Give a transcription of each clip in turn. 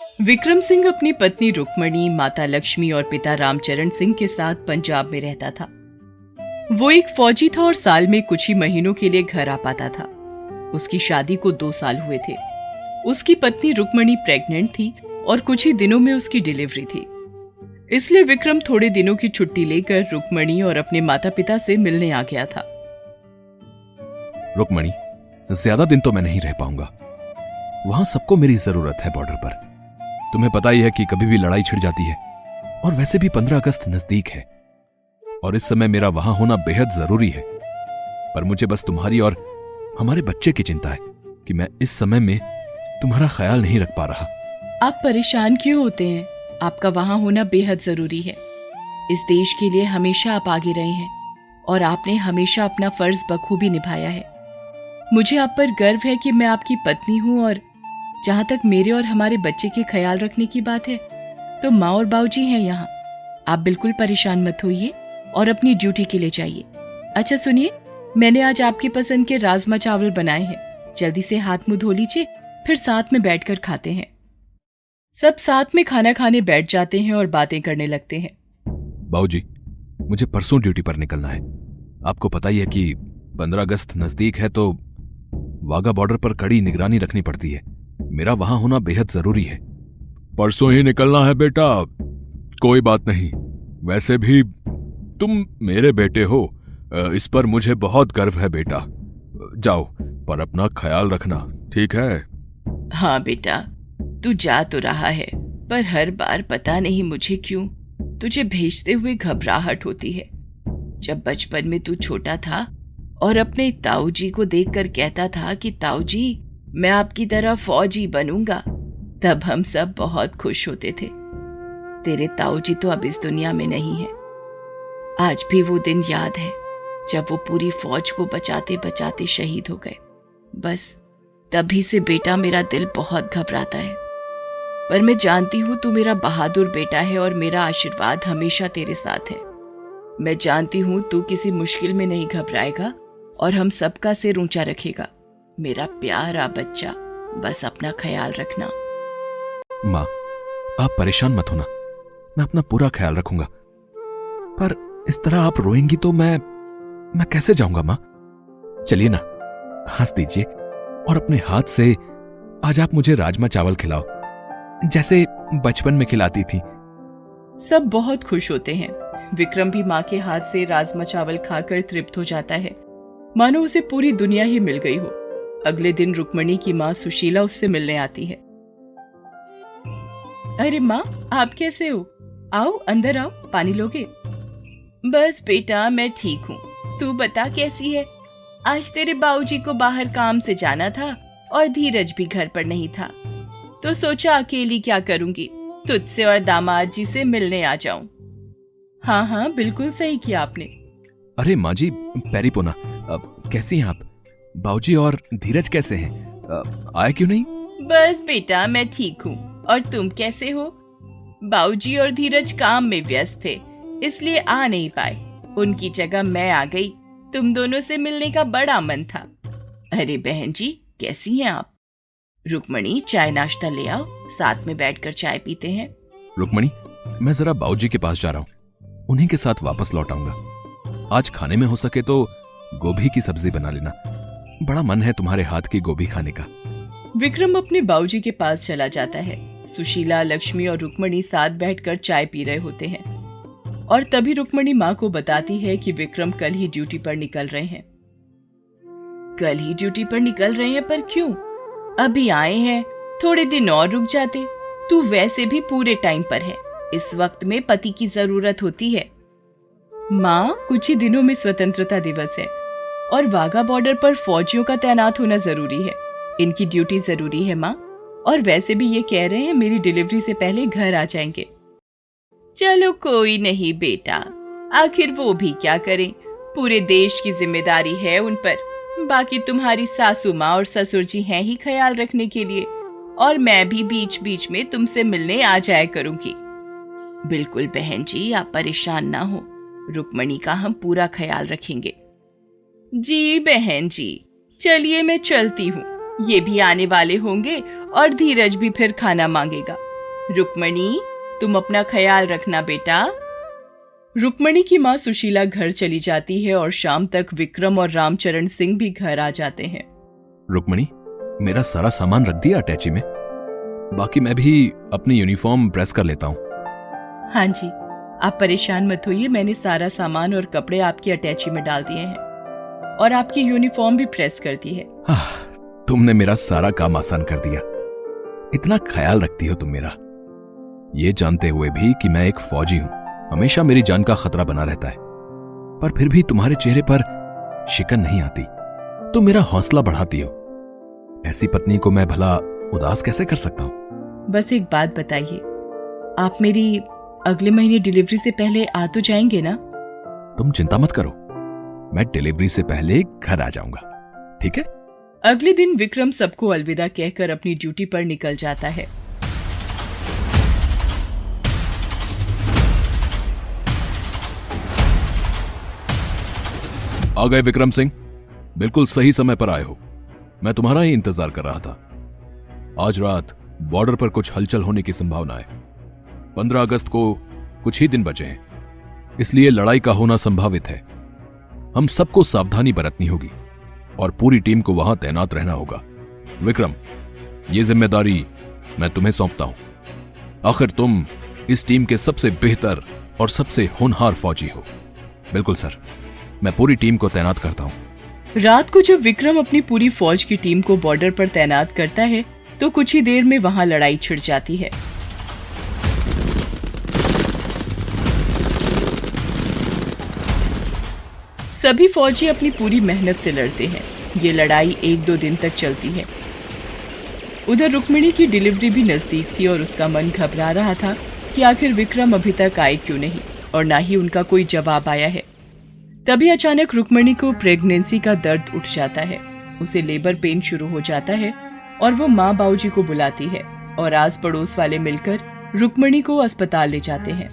विक्रम सिंह अपनी पत्नी रुक्मणी, माता लक्ष्मी और पिता रामचरण सिंह के साथ पंजाब में रहता था। वो एक फौजी था और साल में कुछ ही महीनों के लिए घर आ पाता था। उसकी शादी को दो साल हुए थे। उसकी पत्नी रुक्मणी प्रेग्नेंट थी और कुछ ही दिनों में उसकी डिलीवरी थी। इसलिए विक्रम थोड़े दिनों की छुट्टी लेकर रुक्मणी और अपने माता पिता से मिलने आ गया था। रुक्मणी, ज़्यादा दिन तो मैं नहीं रह पाऊँगा। वहाँ सबको मेरी ज़रूरत है बॉर्डर पर। तुम्हें पता ही है कि कभी भी लड़ाई छिड़ जाती है। और वैसे भी पंद्रह अगस्त नज़दीक है। और इस समय मेरा वहाँ होना बेहद ज़रूरी है। पर मुझे बस तुम्हारी और हमारे बच्चे की चिंता है कि मैं इस समय में तुम्हारा ख्याल नहीं रख पा रहा। आप परेशान क्यों होते हैं? आपका वहाँ होना बेहद ज़रूरी है। इस देश के लिए हमेशा आप आगे रहे हैं। और आपने हमेशा अपना फ़र्ज़ बखूबी निभाया है। मुझे आप पर गर्व है कि मैं आपकी पत्नी हूँ और जहाँ तक मेरे और हमारे बच्चे के ख्याल रखने की बात है तो माँ और बाबूजी हैं यहाँ। आप बिल्कुल परेशान मत होइए और अपनी ड्यूटी के लिए जाइए। अच्छा सुनिए, मैंने आज आपकी पसंद के राजमा चावल बनाए हैं। जल्दी से हाथ मुँह धो लीजिए, फिर साथ में बैठकर खाते हैं। सब साथ में खाना खाने बैठ जाते हैं और बातें करने लगते हैं। बाबूजी मुझे परसों ड्यूटी पर निकलना है। आपको पता ही है कि पंद्रह अगस्त नज़दीक है तो वाघा बॉर्डर पर कड़ी निगरानी रखनी पड़ती है। मेरा वहाँ होना बेहद ज़रूरी है। परसों ही निकलना है बेटा। कोई बात नहीं। वैसे भी तुम मेरे बेटे हो। इस पर मुझे बहुत गर्व है बेटा। जाओ, पर अपना ख्याल रखना, ठीक है? हाँ बेटा, तू जा तो रहा है, पर हर बार पता नहीं मुझे क्यों तुझे भेजते हुए घबराहट होती है। जब बचपन में तू छोटा था और अपने ताऊ जी को देखकर कहता था कि ताऊ जी मैं आपकी तरह फौजी बनूँगा। तब हम सब बहुत खुश होते थे। तेरे ताऊ जी तो अब इस दुनिया में नहीं है। आज भी वो दिन याद है, जब वो पूरी फौज को बचाते बचाते शहीद हो गए। बस, तभी से बेटा मेरा दिल बहुत घबराता है। पर मैं जानती हूँ तू मेरा बहादुर बेटा है और मेरा आशीर्वाद हमेशा तेरे साथ है। मैं जानती हूँ तू किसी मुश्किल में नहीं घबराएगा और हम सबका सिर ऊँचा रखेगा। मेरा प्यारा बच्चा बस अपना ख्याल रखना। माँ आप परेशान मत होना। मैं अपना पूरा ख्याल रखूँगा। पर इस तरह आप रोएँगी तो मैं मैं कैसे जाऊँगा माँ? चलिए ना हंस दीजिए। और अपने हाथ से आज आप मुझे राजमा चावल खिलाओ। जैसे बचपन में खिलाती थी। सब बहुत खुश होते हैं। विक्रम भी माँ के हाथ से राजमा चावल खाकर तृप्त हो जाता है। मानो उसे पूरी दुनिया ही मिल गई हो। अगले दिन रुक्मणी की माँ सुशीला उससे मिलने आती है। अरे माँ, आप कैसे हो? आओ, अंदर आओ, पानी लोगे? बस बेटा, मैं ठीक हूँ। तू बता कैसी है? आज तेरे बाबूजी को बाहर काम से जाना था और धीरज भी घर पर नहीं था। तो सोचा अकेली क्या करूँगी? तुझसे और दामाद जी से मिलने आ जाऊँ। हाँ हाँ बिल्कुल सही किया आपने। अरे माँ जी पेरीपोना कैसी हैं आप? बाबूजी और धीरज कैसे हैं? आए क्यों नहीं? बस बेटा मैं ठीक हूँ। और तुम कैसे हो? बाबूजी और धीरज काम में व्यस्त थे इसलिए आ नहीं पाए। उनकी जगह मैं आ गई। तुम दोनों से मिलने का बड़ा मन था। अरे बहन जी कैसी हैं आप? रुकमणी चाय नाश्ता ले आओ साथ में बैठकर चाय पीते हैं। रुकमणी मैं जरा बाबूजी के पास जा रहा हूँ। उन्हीं के साथ वापस लौट आऊँगा। आज खाने में हो सके तो गोभी की सब्ज़ी बना लेना। बड़ा मन है तुम्हारे हाथ की गोभी खाने का। विक्रम अपने बाबूजी के पास चला जाता है। सुशीला, लक्ष्मी और रुक्मणी साथ बैठकर चाय पी रहे होते हैं। और तभी रुक्मणी माँ को बताती है कि विक्रम कल ही ड्यूटी पर निकल रहे हैं। कल ही ड्यूटी पर निकल रहे हैं पर क्यों? अभी आए हैं, थोड़े दिन और रुक जाते। तू वैसे भी पूरे टाइम पर है। इस वक्त में पति की ज़रूरत होती है। माँ, कुछ ही दिनों में स्वतंत्रता दिवस है। और वाघा बॉर्डर पर फौजियों का तैनात होना ज़रूरी है। इनकी ड्यूटी ज़रूरी है, माँ। और वैसे भी ये कह रहे हैं, मेरी डिलीवरी से पहले घर आ जाएँगे। चलो कोई नहीं, बेटा। आखिर वो भी क्या करें? पूरे देश की ज़िम्मेदारी है उन पर। बाकी तुम्हारी सासू, माँ और ससुर जी हैं ही ख्याल रखने के लिए। और मैं भी बीच बीच में तुमसे मिलने आ जाया करूँगी। बिल्कुल बहन जी, आप परेशान ना हो। रुक्मणी का हम पूरा ख्याल रखेंगे। जी बहन जी चलिए मैं चलती हूँ। ये भी आने वाले होंगे और धीरज भी फिर खाना मांगेगा। रुक्मणी तुम अपना ख्याल रखना बेटा। रुक्मणी की माँ सुशीला घर चली जाती है और शाम तक विक्रम और रामचरण सिंह भी घर आ जाते हैं। रुक्मणी मेरा सारा सामान रख दिया अटैची में। बाकी मैं भी अपनी यूनिफॉर्म प्रेस कर लेता हूँ। हाँ जी आप परेशान मत होइए मैंने सारा सामान और कपड़े आपकी अटैची में डाल दिए हैं। और आपकी यूनिफॉर्म भी प्रेस करती है। आह, तुमने मेरा सारा काम आसान कर दिया। इतना ख्याल रखती हो तुम मेरा। ये जानते हुए भी कि मैं एक फौजी हूँ। हमेशा मेरी जान का खतरा बना रहता है। पर फिर भी तुम्हारे चेहरे पर शिकन नहीं आती। तुम मेरा हौसला बढ़ाती हो। ऐसी पत्नी को मैं भला उदास कैसे कर सकता हूँ? बस एक बात बताइए। आप मेरी अगले महीने डिलीवरी से पहले आ तो जाएँगे ना? तुम चिंता मत करो। मैं डिलीवरी से पहले घर आ जाऊँगा। ठीक है? अगले दिन विक्रम सबको अलविदा कहकर अपनी ड्यूटी पर निकल जाता है। आ गए विक्रम सिंह। बिल्कुल सही समय पर आए हो। मैं तुम्हारा ही इंतज़ार कर रहा था। आज रात बॉर्डर पर कुछ हलचल होने की संभावना है। पंद्रह अगस्त को कुछ ही दिन बचे हैं। इसलिए लड़ाई का होना संभावित है। हम सबको सावधानी बरतनी होगी और पूरी टीम को वहाँ तैनात रहना होगा। विक्रम, ये ज़िम्मेदारी मैं तुम्हें सौंपता हूँ। आखिर तुम इस टीम के सबसे बेहतर और सबसे होनहार फौजी हो। बिल्कुल, सर। मैं पूरी टीम को तैनात करता हूँ। रात को जब विक्रम अपनी पूरी फौज की टीम को बॉर्डर पर तैनात करता है तो कुछ ही देर में वहाँ लड़ाई छिड़ जाती है। सभी फौजी अपनी पूरी मेहनत से लड़ते हैं। ये लड़ाई एक दो दिन तक चलती है। उधर रुक्मिणी की डिलीवरी भी नज़दीक थी और उसका मन घबरा रहा था कि आखिर विक्रम अभी तक आए क्यों नहीं, और ना ही उनका कोई जवाब आया है। तभी अचानक रुक्मिणी को प्रेगनेंसी का दर्द उठ जाता है। उसे लेबर पेन शुरू हो जाता है और वो माँ बाबूजी को बुलाती है और आस पड़ोस वाले मिलकर रुक्मिणी को अस्पताल ले जाते हैं।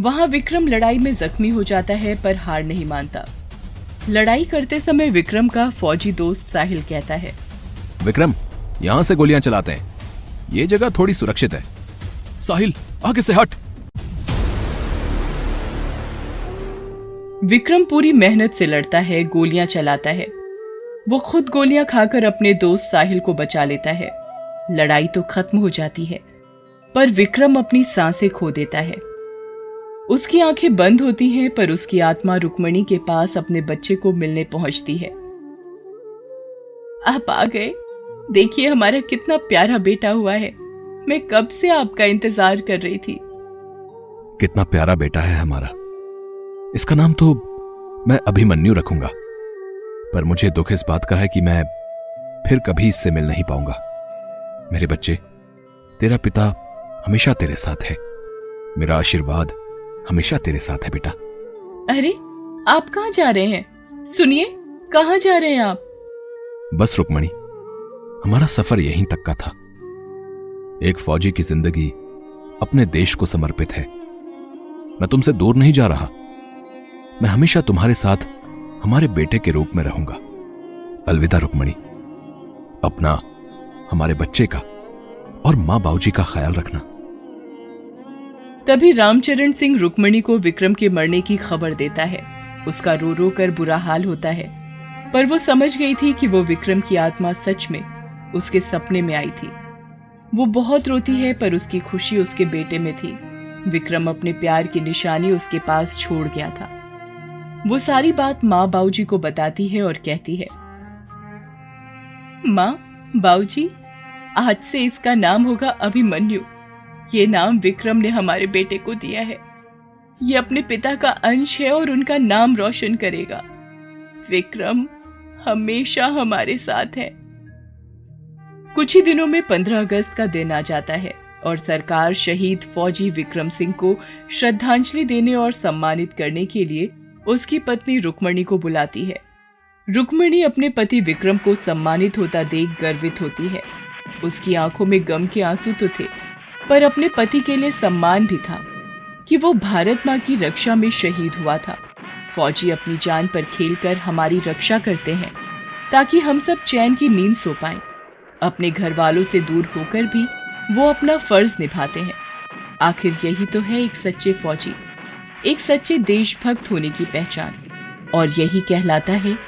वहाँ विक्रम लड़ाई में जख्मी हो जाता है पर हार नहीं मानता। लड़ाई करते समय विक्रम का फौजी दोस्त साहिल कहता है विक्रम यहाँ से गोलियाँ चलाते हैं। ये जगह थोड़ी सुरक्षित है। साहिल आगे से हट। विक्रम पूरी मेहनत से लड़ता है गोलियाँ चलाता है। वो खुद गोलियाँ खाकर अपने दोस्त साहिल को बचा लेता है। लड़ाई तो खत्म हो जाती है पर विक्रम अपनी साँसें खो देता है। उसकी आँखें बंद होती हैं, पर उसकी आत्मा रुक्मणी के पास अपने बच्चे को मिलने पहुँचती है। आप आ गए। देखिए, हमारा कितना प्यारा बेटा हुआ है। मैं कब से आपका इंतज़ार कर रही थी? कितना प्यारा बेटा है हमारा। इसका नाम तो मैं अभिमन्यु रखूँगा। पर मुझे दुख इस बात का है कि मैं फिर कभी इससे मिल नहीं पाऊँगा। मेरे बच्चे, तेरा पिता हमेशा तेरे साथ है। मेरा आशीर्वाद हमेशा तेरे साथ है बेटा। अरे आप कहाँ जा रहे हैं? सुनिए कहाँ जा रहे हैं आप? बस रुक्मणी हमारा सफ़र यहीं तक का था। एक फौजी की ज़िंदगी अपने देश को समर्पित है। मैं तुमसे दूर नहीं जा रहा। मैं हमेशा तुम्हारे साथ हमारे बेटे के रूप में रहूँगा। अलविदा रुक्मणी अपना हमारे बच्चे का और माँ बाबूजी का ख्याल रखना। तभी रामचरण सिंह रुक्मणी को विक्रम के मरने की खबर देता है। उसका रो रो कर बुरा हाल होता है। पर वो समझ गई थी कि वो विक्रम की आत्मा सच में उसके सपने में आई थी। वो बहुत रोती है, पर उसकी खुशी उसके बेटे में थी। विक्रम अपने प्यार की निशानी उसके पास छोड़ गया था। वो सारी बात माँ बाऊजी को बताती है और कहती है, माँ बाऊजी, आज से इसका नाम होगा अभिमन्यु। ये नाम विक्रम ने हमारे बेटे को दिया है। ये अपने पिता का अंश है और उनका नाम रोशन करेगा। विक्रम हमेशा हमारे साथ है। कुछ ही दिनों में 15 अगस्त का दिन आ जाता है और सरकार शहीद फौजी विक्रम सिंह को श्रद्धांजलि देने और सम्मानित करने के लिए उसकी पत्नी रुक्मणी को बुलाती है। रुक्मणी अपने पति विक्रम को सम्मानित होता देख गर्वित होती है। उसकी आँखों में गम के आँसू तो थे। पर अपने पति के लिए सम्मान भी था कि वो भारत माँ की रक्षा में शहीद हुआ था। फौजी अपनी जान पर खेलकर हमारी रक्षा करते हैं, ताकि हम सब चैन की नींद सो पाए। अपने घर वालों से दूर होकर भी वो अपना फ़र्ज़ निभाते हैं। आखिर यही तो है एक सच्चे फौजी, एक सच्चे देशभक्त होने की पहचान। और यही कहलाता है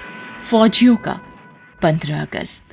फौजियों का पंद्रह अगस्त।